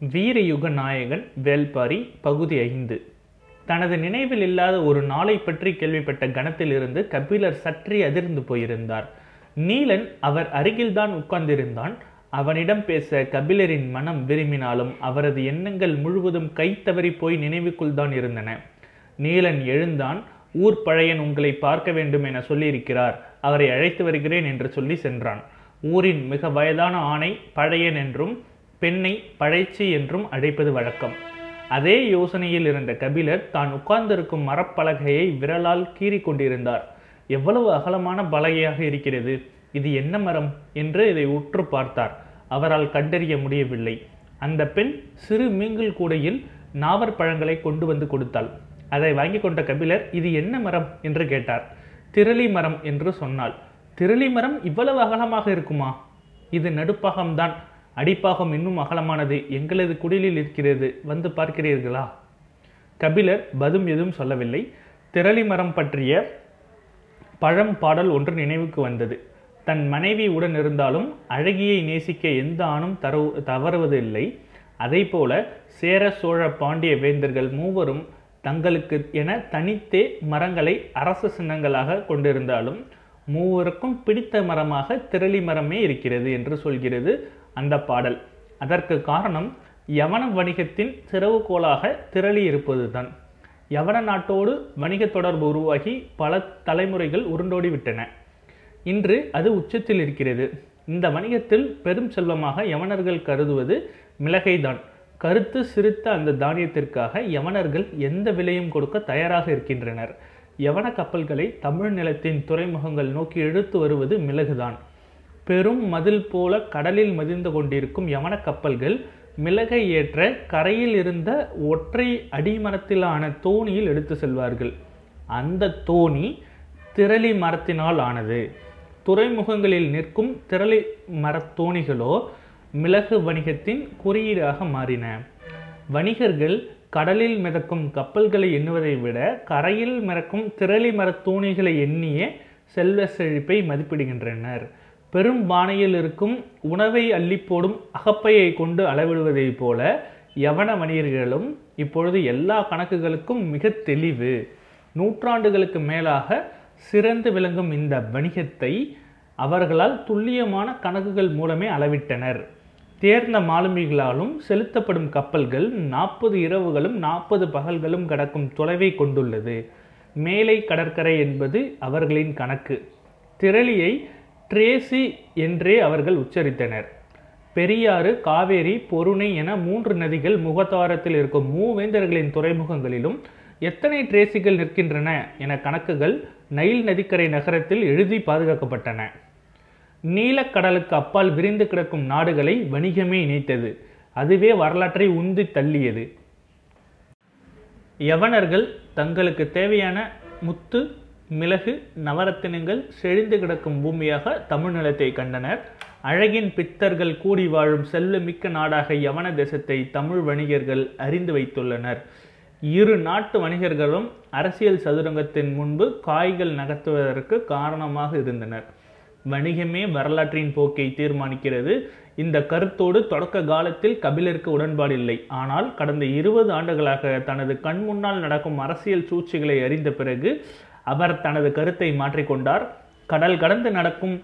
வீரயுக நாயகன் வேல்பாரி பகுதி ஐந்து. தனது நினைவில் இல்லாத ஒரு நாளை பற்றி கேள்விப்பட்ட கணத்திலிருந்து கபிலர் சற்றே அதிர்ந்து போயிருந்தார். நீலன் அவர் அருகில்தான் உட்கார்ந்திருந்தான். அவனிடம் பேச கபிலரின் மனம் விரும்பினாலும் அவரது எண்ணங்கள் முழுவதும் கை தவறி போய் நினைவுக்குள் தான் இருந்தன. நீலன் எழுந்தான் ஊர் பழையன் உங்களை பார்க்க வேண்டும் என சொல்லியிருக்கிறார். அவரை அழைத்து வருகிறேன் என்று சொல்லி சென்றான். ஊரின் மிக வயதான ஆணை பழையன் என்றும் பெண்ணை பழைச்சி என்றும் அழைப்பது வழக்கம். அதே யோசனையில் இருந்த கபிலர் தான் உட்கார்ந்திருக்கும் மரப்பலகையை விரலால் கீறி கொண்டிருந்தார். எவ்வளவு அகலமான பலகையாக இருக்கிறது? இது என்ன மரம்? என்று இதை உற்று பார்த்தார். அவரால் கண்டறிய முடியவில்லை. அந்த பெண் சிறு மீன்கள் கூடையில் நாவற் பழங்களை கொண்டு வந்து கொடுத்தாள். அதை வாங்கி கொண்ட கபிலர் இது என்ன மரம்? என்று கேட்டார். திரளி மரம் என்று சொன்னாள். திரளி மரம் இவ்வளவு அகலமாக இருக்குமா? இது நடுப்பாகம்தான். அடிப்பாகம் இன்னும் அகலமானது. எங்களது குடிலில் இருக்கிறது. வந்து பார்க்கிறீர்களா? கபிலர் பதும் எதுவும் சொல்லவில்லை. திரளி மரம் பற்றிய பழம் பாடல் ஒன்று நினைவுக்கு வந்தது. தன் மனைவி உடன் இருந்தாலும் அழகியை நேசிக்க எந்த ஆணும் தரு தவறுவது இல்லை அதே போல சேர சோழ பாண்டிய வேந்தர்கள் மூவரும் தங்களுக்கு என தனித்தே மரங்களை அரச சின்னங்களாக கொண்டிருந்தாலும் மூவருக்கும் பிடித்த மரமாக திரளி மரமே இருக்கிறது என்று சொல்கிறது. அந்த பாடல். அதற்கு காரணம் யவன வணிகத்தின் திறவுகோலாக திரளி இருப்பதுதான் யவன நாட்டோடு வணிக தொடர்பு உருவாகி பல தலைமுறைகள் உருண்டோடிவிட்டன இன்று அது உச்சத்தில் இருக்கிறது. இந்த வணிகத்தில் பெரும் செல்வமாக யவனர்கள் கருதுவது மிளகைதான். கருத்து சிரித்த அந்த தானியத்திற்காக யவனர்கள் எந்த விலையும் கொடுக்க தயாராக இருக்கின்றனர். யவன கப்பல்களை தமிழ் நிலத்தின் துறைமுகங்கள் நோக்கி இழுத்து வருவது மிளகுதான். பெரும் மதில் போல கடலில் மதிந்து கொண்டிருக்கும் யமன கப்பல்கள் மிளகை ஏற்ற கரையில் இருந்த ஒற்றை அடிமரத்திலான தோணியில் எடுத்து செல்வார்கள். அந்த தோணி திரளி மரத்தினால் ஆனது. துறைமுகங்களில் நிற்கும் திரளி மரத்தோணிகளோ மிளகு வணிகத்தின் குறியீடாக மாறின. வணிகர்கள் கடலில் மிதக்கும் கப்பல்களை எண்ணுவதை விட கரையில் மிதக்கும் திரளி மரத்தோணிகளை எண்ணிய செல்வ செழிப்பை மதிப்பிடுகின்றனர். பெரும் பானையில் இருக்கும் உணவை அள்ளிப்போடும் அகப்பையை கொண்டு அளவிடுவதைப் போல யவன வணிகர்களும் இப்பொழுது எல்லா கணக்குகளுக்கும் மிக தெளிவு. நூற்றாண்டுகளுக்கு மேலாக சிறந்து விளங்கும் இந்த வணிகத்தை அவர்களால் துல்லியமான கணக்குகள் மூலமே அளவிட்டனர். தேர்ந்த மாலுமிகளாலும் செலுத்தப்படும் கப்பல்கள் நாற்பது இரவுகளும் நாற்பது பகல்களும் கடக்கும் தொலைவை கொண்டுள்ளது. மேலை கடற்கரை என்பது அவர்களின் கணக்கு. திரளியை ட்ரேசி என்றே அவர்கள் உச்சரித்தனர். பெரியாறு காவேரி பொருணை என மூன்று நதிகள் முகத்தாரத்தில் இருக்கும் மூவேந்தர்களின் துறைமுகங்களிலும் எத்தனை ட்ரேசிகள் நிற்கின்றன என கணக்குகள் நைல் நதிக்கரை நகரத்தில் எழுதி பாதுகாக்கப்பட்டன. நீலக்கடலுக்கு அப்பால் விரிந்து கிடக்கும் நாடுகளை வணிகமே இணைத்தது. அதுவே வரலாற்றை உந்தி தள்ளியது. யவனர்கள் தங்களுக்கு தேவையான முத்து மிளகு நவரத்தினங்கள் செழிந்து கிடக்கும் பூமியாக தமிழ்நிலத்தை கண்டனர். அழகின் பித்தர்கள் கூடி வாழும் செல்வமிக்க நாடாக யவன தேசத்தை தமிழ் வணிகர்கள் அறிந்து வைத்துள்ளனர். இரு நாட்டு வணிகர்களும் அரசியல் சதுரங்கத்தின் முன்பு காய்கள் நகர்த்துவதற்கு காரணமாக இருந்தனர். வணிகமே வரலாற்றின் போக்கை தீர்மானிக்கிறது. இந்த கருத்தோடு தொடக்க காலத்தில் கபிலருக்கு உடன்பாடில்லை ஆனால் கடந்த இருபது ஆண்டுகளாக தனது கண் முன்னால் நடக்கும் அரசியல் சூழ்ச்சிகளை அறிந்த பிறகு அவர் தனது கருத்தை மாற்றிக்கொண்டார் கடல் கடந்து நடக்கும்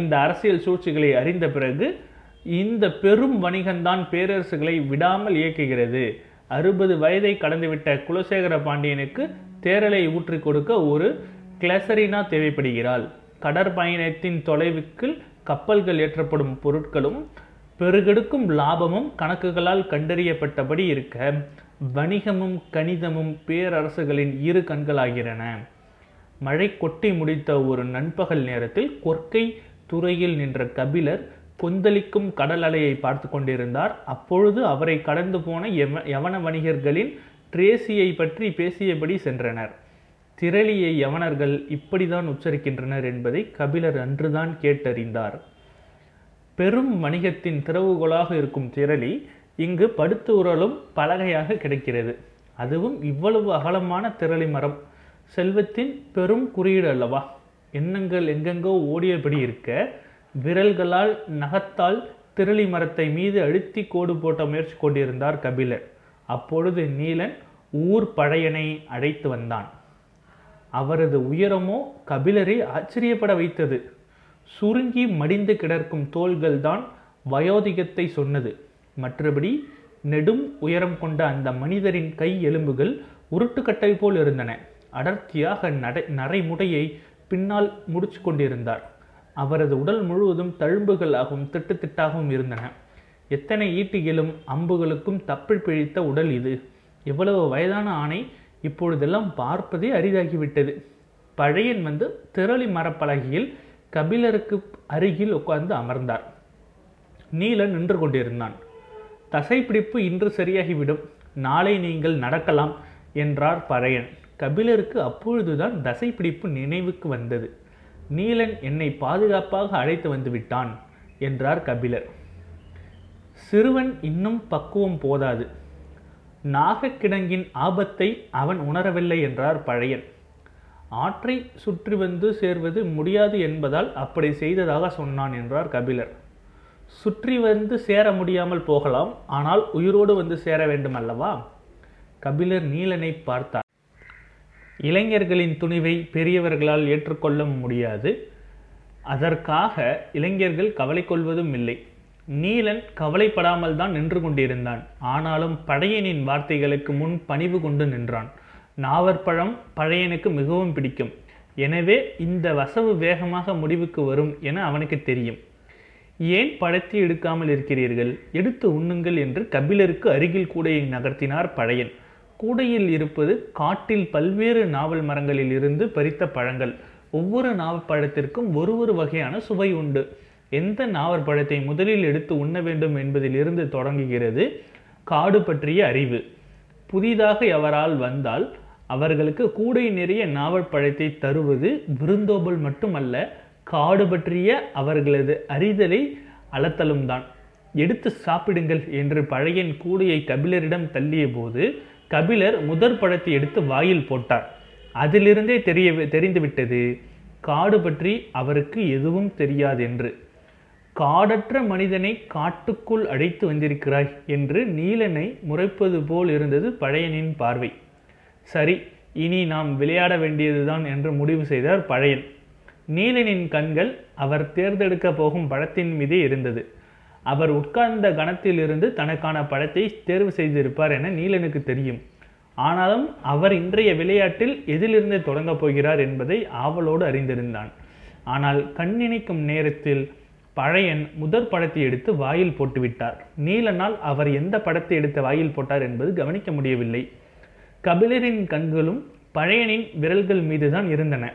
இந்த அரசியல் சூழ்ச்சிகளை அறிந்த பிறகு இந்த பெரும் வணிகம்தான் பேரரசுகளை விடாமல் இயக்குகிறது. அறுபது வயதை கடந்துவிட்ட குலசேகர பாண்டியனுக்கு தேரலை ஊற்றி கொடுக்க ஒரு கிளசரினா தேவைப்படுகிறாள். கடற்பயணத்தின் தொலைவுக்கு கப்பல்கள் ஏற்றப்படும் பொருட்களும் பெருகெடுக்கும் லாபமும் கணக்குகளால் கண்டறியப்பட்டபடி இருக்க வணிகமும் கணிதமும் பேரரசுகளின் இரு கண்களாகிறன மழை கொட்டி முடித்த ஒரு நண்பகல் நேரத்தில் கொற்கை துறையில் நின்ற கபிலர் கொந்தளிக்கும் கடல் அலையை பார்த்து கொண்டிருந்தார். அப்பொழுது அவரை கடந்து போன யவன வணிகர்களின் ட்ரேசியை பற்றி பேசியபடி சென்றனர். திரளியை யவனர்கள் இப்படிதான் உச்சரிக்கின்றனர் என்பதை கபிலர் அன்றுதான் கேட்டறிந்தார். பெரும் வணிகத்தின் திறவுகோலாக இருக்கும் திரளி இங்கு படுத்து உரலும் பலகையாக கிடைக்கிறது. அதுவும் இவ்வளவு அகலமான திரளி மரம் செல்வத்தின் பெரும் குறியீடு அல்லவா? எண்ணங்கள் எங்கெங்கோ ஓடியபடி இருக்க விரல்களால் நகத்தால் திரளி மரத்தை மீது அழுத்தி கோடு போட்ட முயற்சி கொண்டிருந்தார் கபிலர். அப்பொழுது நீலன் ஊர் பழையனை அழைத்து வந்தான். அவரது உயரமோ கபிலரை ஆச்சரியப்பட வைத்தது. சுருங்கி மடிந்து கிடக்கும் தோள்கள் தான் வயோதிகத்தை சொன்னது. மற்றபடி நெடும் உயரம் கொண்ட அந்த மனிதரின் கை எலும்புகள் உருட்டுக்கட்டை போல் இருந்தன. அடர்த்தியாக நடை நரைமுடையை பின்னால் முடிச்சு கொண்டிருந்தார் அவரது உடல் முழுவதும் தழும்புகளாகவும் திட்டு திட்டாகவும் இருந்தன. எத்தனை ஈட்டிகளும் அம்புகளுக்கும் தப்பி பிழித்த உடல் இது. எவ்வளவு வயதான ஆணை இப்பொழுதெல்லாம் பார்ப்பதே அரிதாகிவிட்டது. பழையன் வந்து திரளி மரப்பலகையில் கபிலருக்கு அருகில் உட்கார்ந்து அமர்ந்தார். நீலன் நின்று கொண்டிருந்தான். தசைப்பிடிப்பு இன்று சரியாகிவிடும். நாளை நீங்கள் நடக்கலாம் என்றார் பழையன். கபிலருக்கு அப்பொழுதுதான் தசைப்பிடிப்பு நினைவுக்கு வந்தது. நீலன் என்னை பாதுகாப்பாக அழைத்து வந்து விட்டான் என்றார் கபிலர். சிறுவன் இன்னும் பக்குவம் போதாது. நாகக்கிடங்கின் ஆபத்தை அவன் உணரவில்லை என்றார் பழையன். ஆற்றை சுற்றி வந்து சேர்வது முடியாது என்பதால் அப்படி செய்ததாக சொன்னான் என்றார் கபிலர். சுற்றி வந்து சேர முடியாமல் போகலாம் ஆனால் உயிரோடு வந்து சேர வேண்டும் அல்லவா கபிலர் நீலனை பார்த்தார். இளைஞர்களின் துணிவை பெரியவர்களால் ஏற்றுக்கொள்ள முடியாது. அதற்காக இளைஞர்கள் கவலை கொள்வதும் இல்லை. நீலன் கவலைப்படாமல் தான் நின்று கொண்டிருந்தான். ஆனாலும் பழையனின் வார்த்தைகளுக்கு முன் பணிவு கொண்டு நின்றான். நாவற்பழம் பழையனுக்கு மிகவும் பிடிக்கும். எனவே இந்த வசவு வேகமாக முடிவுக்கு வரும் என அவனுக்கு தெரியும். ஏன் பழத்தை எடுக்காமல் இருக்கிறீர்கள்? எடுத்து உண்ணுங்கள் என்று கபிலருக்கு அருகில் கூடையை நகர்த்தினார் பழையன் கூடையில் இருப்பது காட்டில் பல்வேறு நாவல் மரங்களில் இருந்து பறித்த பழங்கள். ஒவ்வொரு நாவற்பழத்திற்கும் ஒரு ஒரு வகையான சுவை உண்டு. எந்த நாவற்பழத்தை முதலில் எடுத்து உண்ண வேண்டும் என்பதிலிருந்து தொடங்குகிறது? காடு பற்றிய அறிவு. புதிதாக எவரால் வந்தால் அவர்களுக்கு கூடை நிறைய நாவற்பழத்தை தருவது விருந்தோம்பல் மட்டுமல்ல காடு பற்றிய அவர்களது அறிதலை அளத்தலும் தான். எடுத்து சாப்பிடுங்கள் என்று பழையன் கூடையை கபிலரிடம் தள்ளிய போது கபிலர் முதற் பழத்தை எடுத்து வாயில் போட்டார். அதிலிருந்தே தெரிய தெரிந்துவிட்டது காடு பற்றி அவருக்கு எதுவும் தெரியாதென்று. காடற்ற மனிதனை காட்டுக்குள் அழைத்து வந்திருக்கிறாய் என்று நீலனை முறைப்பது போல் இருந்தது பழையனின் பார்வை. சரி இனி நாம் விளையாட வேண்டியதுதான் என்று முடிவு செய்தார் பழையன். நீலனின் கண்கள் அவர் தேர்ந்தெடுக்க போகும் பழத்தின் மீதே இருந்தது. அவர் உட்கார்ந்த கணத்திலிருந்து தனக்கான படத்தை தேர்வு செய்திருப்பார் என நீலனுக்கு தெரியும். ஆனாலும் அவர் இன்றைய விளையாட்டில் எதிலிருந்து தொடங்கப் போகிறார் என்பதை ஆவலோடு அறிந்திருந்தான். ஆனால் கண்ணிணைக்கும் நேரத்தில் பழையன் முதற் படத்தை எடுத்து வாயில் போட்டுவிட்டார். நீலனால் அவர் எந்த படத்தை எடுத்து வாயில் போட்டார் என்பது கவனிக்க முடியவில்லை. கபிலரின் கண்களும் பழையனின் விரல்கள் மீதுதான் இருந்தன.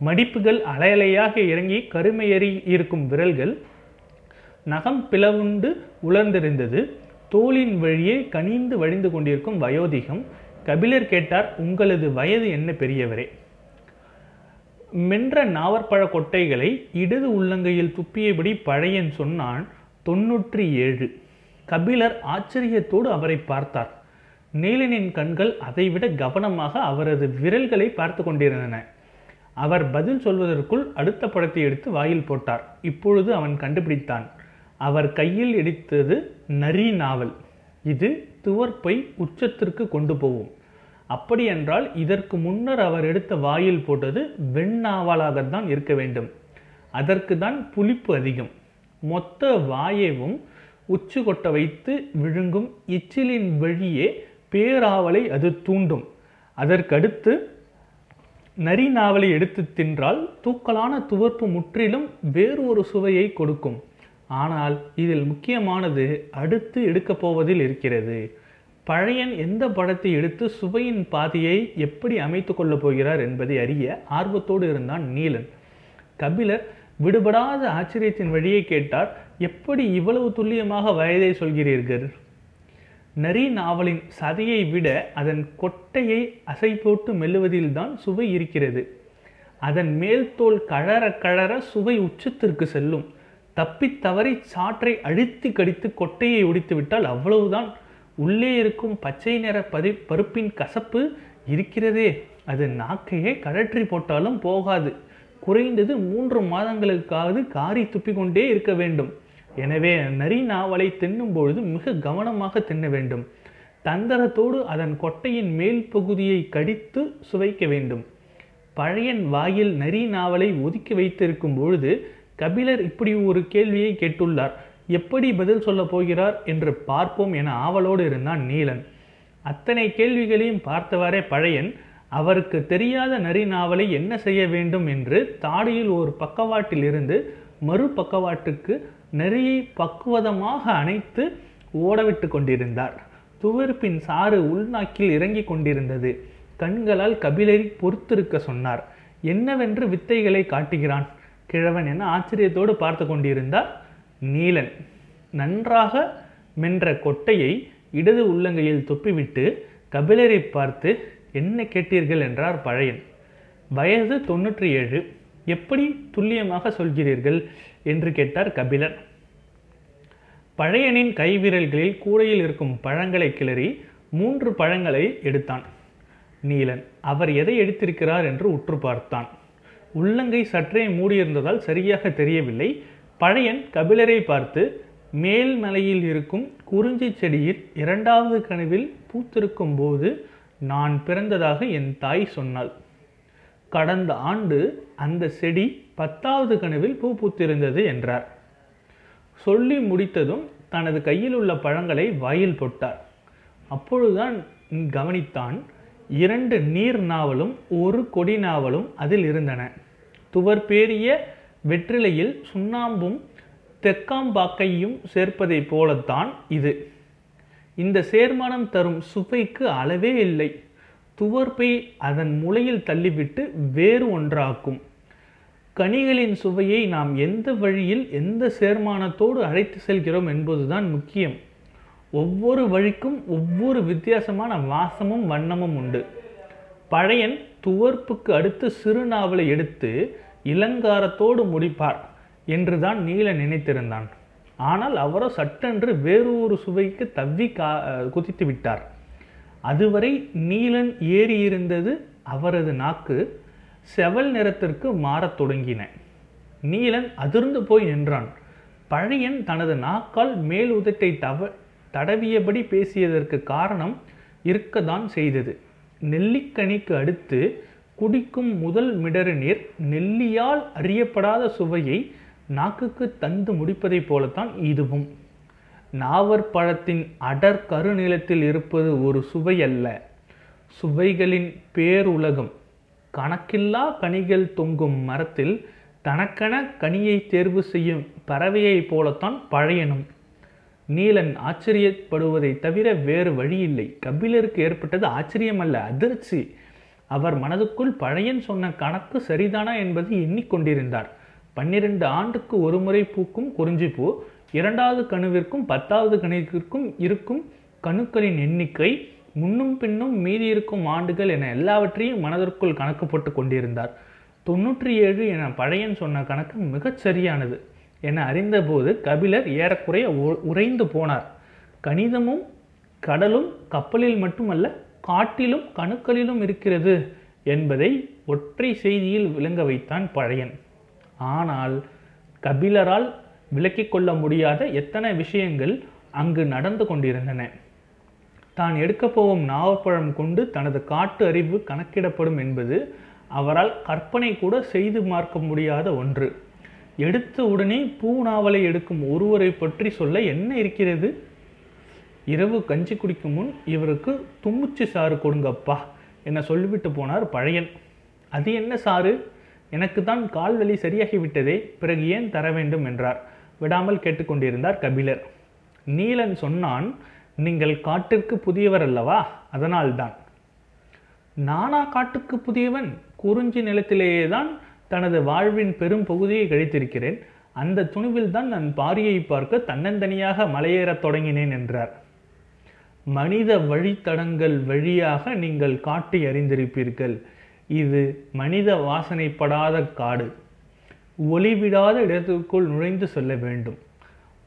மடிப்புகள் அலையலையாக இறங்கி கருமையறி இருக்கும் விரல்கள் நகம் பிளவுண்டு உலர்ந்திருந்தது. தோளின் வழியே கனிந்து வழிந்து கொண்டிருக்கும் வயோதிகம் கபிலர் கேட்டார் உங்களது வயது என்ன பெரியவரே? மென்ற நாவற்பழ கொட்டைகளை இடது உள்ளங்கையில் துப்பியபடி பழையன் சொன்னான் தொன்னூற்றி ஏழு. கபிலர் ஆச்சரியத்தோடு அவரை பார்த்தார். நீலனின் கண்கள் அதைவிட கவனமாக அவரது விரல்களை பார்த்து கொண்டிருந்தன. அவர் பதில் சொல்வதற்குள் அடுத்த படத்தை எடுத்து வாயில் போட்டார். இப்பொழுது அவன் கண்டுபிடித்தான் அவர் கையில் எடுத்தது நரி நாவல். இது துவர்ப்பை உச்சத்திற்கு கொண்டு போகும். அப்படியென்றால் இதற்கு முன்னர் அவர் எடுத்த வாயில் போட்டது வெண்ணாவலாகத்தான் இருக்க வேண்டும். அதற்கு தான் புளிப்பு அதிகம். மொத்த வாயையும் உச்சு கொட்ட வைத்து விழுங்கும் எச்சிலின் வழியே பேராவலை அது தூண்டும். அதற்கடுத்து நரி நாவலை எடுத்து தின்றால் தூக்கலான துவர்ப்பு முற்றிலும் வேறு ஒரு சுவையை கொடுக்கும். ஆனால் இதில் முக்கியமானது அடுத்து எடுக்கப் போவதில் இருக்கிறது. பழையன் எந்த படத்தை எடுத்து சுவையின் பாதையை எப்படி அமைத்து கொள்ளப் போகிறார் என்பதை அறிய ஆர்வத்தோடு இருந்தான் நீலன். கபிலர் விடுபடாத ஆச்சரியத்தின் வழியை கேட்டார் எப்படி இவ்வளவு துல்லியமாக வயதை சொல்கிறீர்கள்? நரி நாவலின் சதையை விட அதன் கொட்டையை அசை போட்டு மெல்லுவதில்தான் சுவை இருக்கிறது. அதன் மேல் தோல் கழற கழற சுவை உச்சத்திற்கு செல்லும். தப்பித்தவறி சாற்றை அழுத்தி கடித்து கொட்டையை உடித்து விட்டால் அவ்வளவுதான். உள்ளே இருக்கும் பச்சை நிற பதி பருப்பின் கசப்பு இருக்கிறதே. அது நாக்கையே கழற்றி போட்டாலும் போகாது. குறைந்தது மூன்று மாதங்களுக்காவது காரி துப்பிக்கொண்டே இருக்க வேண்டும். எனவே நரி நாவலை தின்னும் பொழுது மிக கவனமாக தின்ன வேண்டும். தந்தரத்தோடு அதன் கொட்டையின் மேல் பகுதியை கடித்து சுவைக்க வேண்டும். பழையன் வாயில் நரி நாவலை ஒதுக்கி வைத்திருக்கும் பொழுது கபிலர் இப்படி ஒரு கேள்வியை கேட்டுள்ளார். எப்படி பதில் சொல்லப் போகிறார் என்று பார்ப்போம் என ஆவலோடு இருந்தான் நீலன். அத்தனை கேள்விகளையும் பார்த்தவாறே பழையன் அவருக்கு தெரியாத நரி நாவலை என்ன செய்ய வேண்டும் என்று தாடியில் ஒரு பக்கவாட்டில் இருந்து மறு பக்கவாட்டுக்கு நரியை பக்குவதமாக அணைத்து ஓடவிட்டு கொண்டிருந்தார். துவர்ப்பின் சாறு உள்நாக்கில் இறங்கிக் கொண்டிருந்தது. கண்களால் கபிலரை பொறுத்திருக்க சொன்னார். என்னவென்று வித்தைகளை காட்டுகிறான்? கிழவன் என ஆச்சரியத்தோடு பார்த்து கொண்டிருந்தார் நீலன். நன்றாக மென்ற கொட்டையை இடது உள்ளங்கையில் தொப்பிவிட்டு கபிலரை பார்த்து என்ன கேட்டீர்கள்? என்றார் பழையன். வயது தொன்னூற்றி ஏழு. எப்படி துல்லியமாக சொல்கிறீர்கள்? என்று கேட்டார் கபிலர் பழையனின் கைவிரல்களில் கூடையில் இருக்கும் பழங்களை கிளறி மூன்று பழங்களை எடுத்தான். நீலன் அவர் எதை எடுத்திருக்கிறார்? என்று உற்று பார்த்தான். உள்ளங்கை சற்றே மூடியிருந்ததால் சரியாக தெரியவில்லை. பழையன் கபிலரை பார்த்து மேல் மலையில் இருக்கும் குறிஞ்சி செடியில் இரண்டாவது கனவில் பூத்திருக்கும் போது நான் பிறந்ததாக என் தாய் சொன்னாள். கடந்த ஆண்டு அந்த செடி பத்தாவது கனவில் பூ பூத்திருந்தது என்றார். சொல்லி முடித்ததும் தனது கையில் உள்ள பழங்களை வாயில் போட்டார். அப்பொழுதுதான் கவனித்தான் இரண்டு நீர் நாவலும் ஒரு கொடி நாவலும் அதில் இருந்தன. துவர்பேரிய வெற்றிலையில் சுண்ணாம்பும் தெக்காம்பாக்கையும் சேர்ப்பதைப் போலத்தான் இது. இந்த சேர்மானம் தரும் சுவைக்கு அளவே இல்லை. துவர்ப்பை அதன் முளையில் தள்ளிவிட்டு வேறு ஒன்றாக்கும். கனிகளின் சுவையை நாம் எந்த வழியில் எந்த சேர்மானத்தோடு அழைத்து செல்கிறோம் என்பதுதான் முக்கியம். ஒவ்வொரு வழிக்கும் ஒவ்வொரு வித்தியாசமான வாசமும் வண்ணமும் உண்டு. பழையன் துவர்ப்புக்கு அடுத்து சிறுநாவலை எடுத்து இலங்காரத்தோடு முடிப்பார் என்றுதான் நீல நினைத்திருந்தான். ஆனால் அவரோ சட்டென்று வேறு ஒரு சுவைக்கு தவ்வி கா குதித்து விட்டார். அதுவரை நீலன் ஏறியிருந்தது அவரது நாக்கு செவல் நிறத்திற்கு மாறத் தொடங்கின. நீலன் அதிர்ந்து போய் நின்றான். பழையன் தனது நாக்கால் மேல் உதட்டை தவ தடவியபடி பேசியதற்கு காரணம் இருக்கத்தான் செய்தது. நெல்லிக்கனிக்கு அடுத்து குடிக்கும் முதல் மிடறு நீர் நெல்லியால் அறியப்படாத சுவையை நாக்குக்கு தந்து முடிப்பதைப் போலத்தான் இதுவும். நாவற்பழத்தின் அடர் கருநிலத்தில் இருப்பது ஒரு சுவை அல்ல சுவைகளின் பேருலகம். கணக்கில்லா கனிகள் தொங்கும் மரத்தில் தனக்கென கனியை தேர்வு செய்யும் பறவையைப் போலத்தான் பழையனும். நீலன் ஆச்சரியப்படுவதை தவிர வேறு வழியில்லை. கபிலருக்கு ஏற்பட்டது ஆச்சரியமல்ல அதிர்ச்சி. அவர் மனதுக்குள் பழையன் சொன்ன கணக்கு சரிதானா என்பதை எண்ணிக்கொண்டிருந்தார். பன்னிரண்டு ஆண்டுக்கு ஒரு முறை பூக்கும் குறிஞ்சிப்பூ இரண்டாவது கணுவிற்கும் பத்தாவது கணுவிற்கும் இருக்கும் கணுக்களின் எண்ணிக்கை முன்னும் பின்னும் மீதி இருக்கும் ஆண்டுகள் என எல்லாவற்றையும் மனதிற்குள் கணக்கு போட்டு கொண்டிருந்தார். தொன்னூற்றி ஏழு என பழையன் சொன்ன கணக்கு மிகச் சரியானது. என அறிந்தபோது கபிலர் ஏறக்குறைய உறைந்து போனார். கணிதமும் கடலும் கப்பலில் மட்டுமல்ல காட்டிலும் கணுக்களிலும் இருக்கிறது என்பதை ஒற்றை செய்தியில் விளங்க வைத்தான் பழையன். ஆனால் கபிலரால் விளக்கிக் கொள்ள முடியாத எத்தனை விஷயங்கள் அங்கு நடந்து கொண்டிருந்தன. தான் எடுக்கப் போகும் நாவப்பழம் கொண்டு தனது காட்டு அறிவு கணக்கிடப்படும் என்பது அவரால் கற்பனை கூட செய்து பார்க்க முடியாத ஒன்று. எடுத்த உடனே பூ நாவலை எடுக்கும் ஒருவரை பற்றி சொல்ல என்ன இருக்கிறது? இரவு கஞ்சி குடிக்கும் முன் இவருக்கு தும்முச்சு சாறு கொடுங்கப்பா என்ன சொல்லிவிட்டு போனார் பழையன். அது என்ன சாறு? எனக்கு தான் கால் வலி சரியாகிவிட்டதே பிறகு ஏன் தர வேண்டும் என்றார். விடாமல் கேட்டுக்கொண்டிருந்தார் கபிலர். நீலன் சொன்னான் நீங்கள் காட்டிற்கு புதியவர் அல்லவா? அதனால்தான். நானா காட்டுக்கு புதியவன்? குறிஞ்சி நிலத்திலேயே தான் தனது வாழ்வின் பெரும் பகுதியை கழித்திருக்கிறேன். அந்த துணிவில் தான் நான் பாரியை பார்க்க தன்னந்தனியாக மலையேறத் தொடங்கினேன் என்றார். மனித வழித்தடங்கள் வழியாக நீங்கள் காட்டி அறிந்திருப்பீர்கள். இது மனித வாசனைப்படாத காடு. ஒளிவிடாத இடத்திற்குள் நுழைந்து சொல்ல வேண்டும்.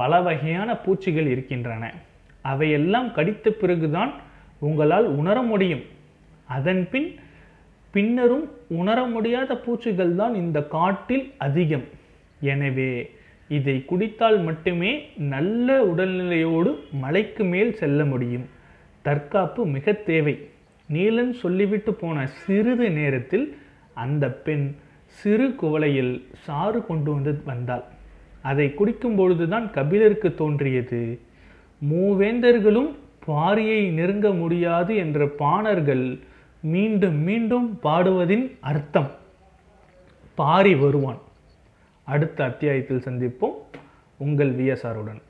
பல வகையான பூச்சிகள் இருக்கின்றன. அவையெல்லாம் கடித்த பிறகுதான் உங்களால் உணர முடியும். அதன் பின் பின்னரும் உணர முடியாத பூச்சிகள் தான் இந்த காட்டில் அதிகம். எனவே இதை குடித்தால் மட்டுமே நல்ல உடல்நிலையோடு மலைக்கு மேல் செல்ல முடியும். தற்காப்பு மிக தேவை. நீலன் சொல்லிவிட்டு போன சிறிது நேரத்தில் அந்த பெண் சிறு குவளையில் சாறு கொண்டு வந்து வந்தாள். அதை குடிக்கும் பொழுதுதான் கபிலருக்கு தோன்றியது. மூவேந்தர்களும் பாரியை நெருங்க முடியாது என்ற பாணர்கள் மீண்டும் மீண்டும் பாடுவதின் அர்த்தம். பாரி வருவான். அடுத்த அத்தியாயத்தில் சந்திப்போம். உங்கள் விஎஸ்ஆருடன்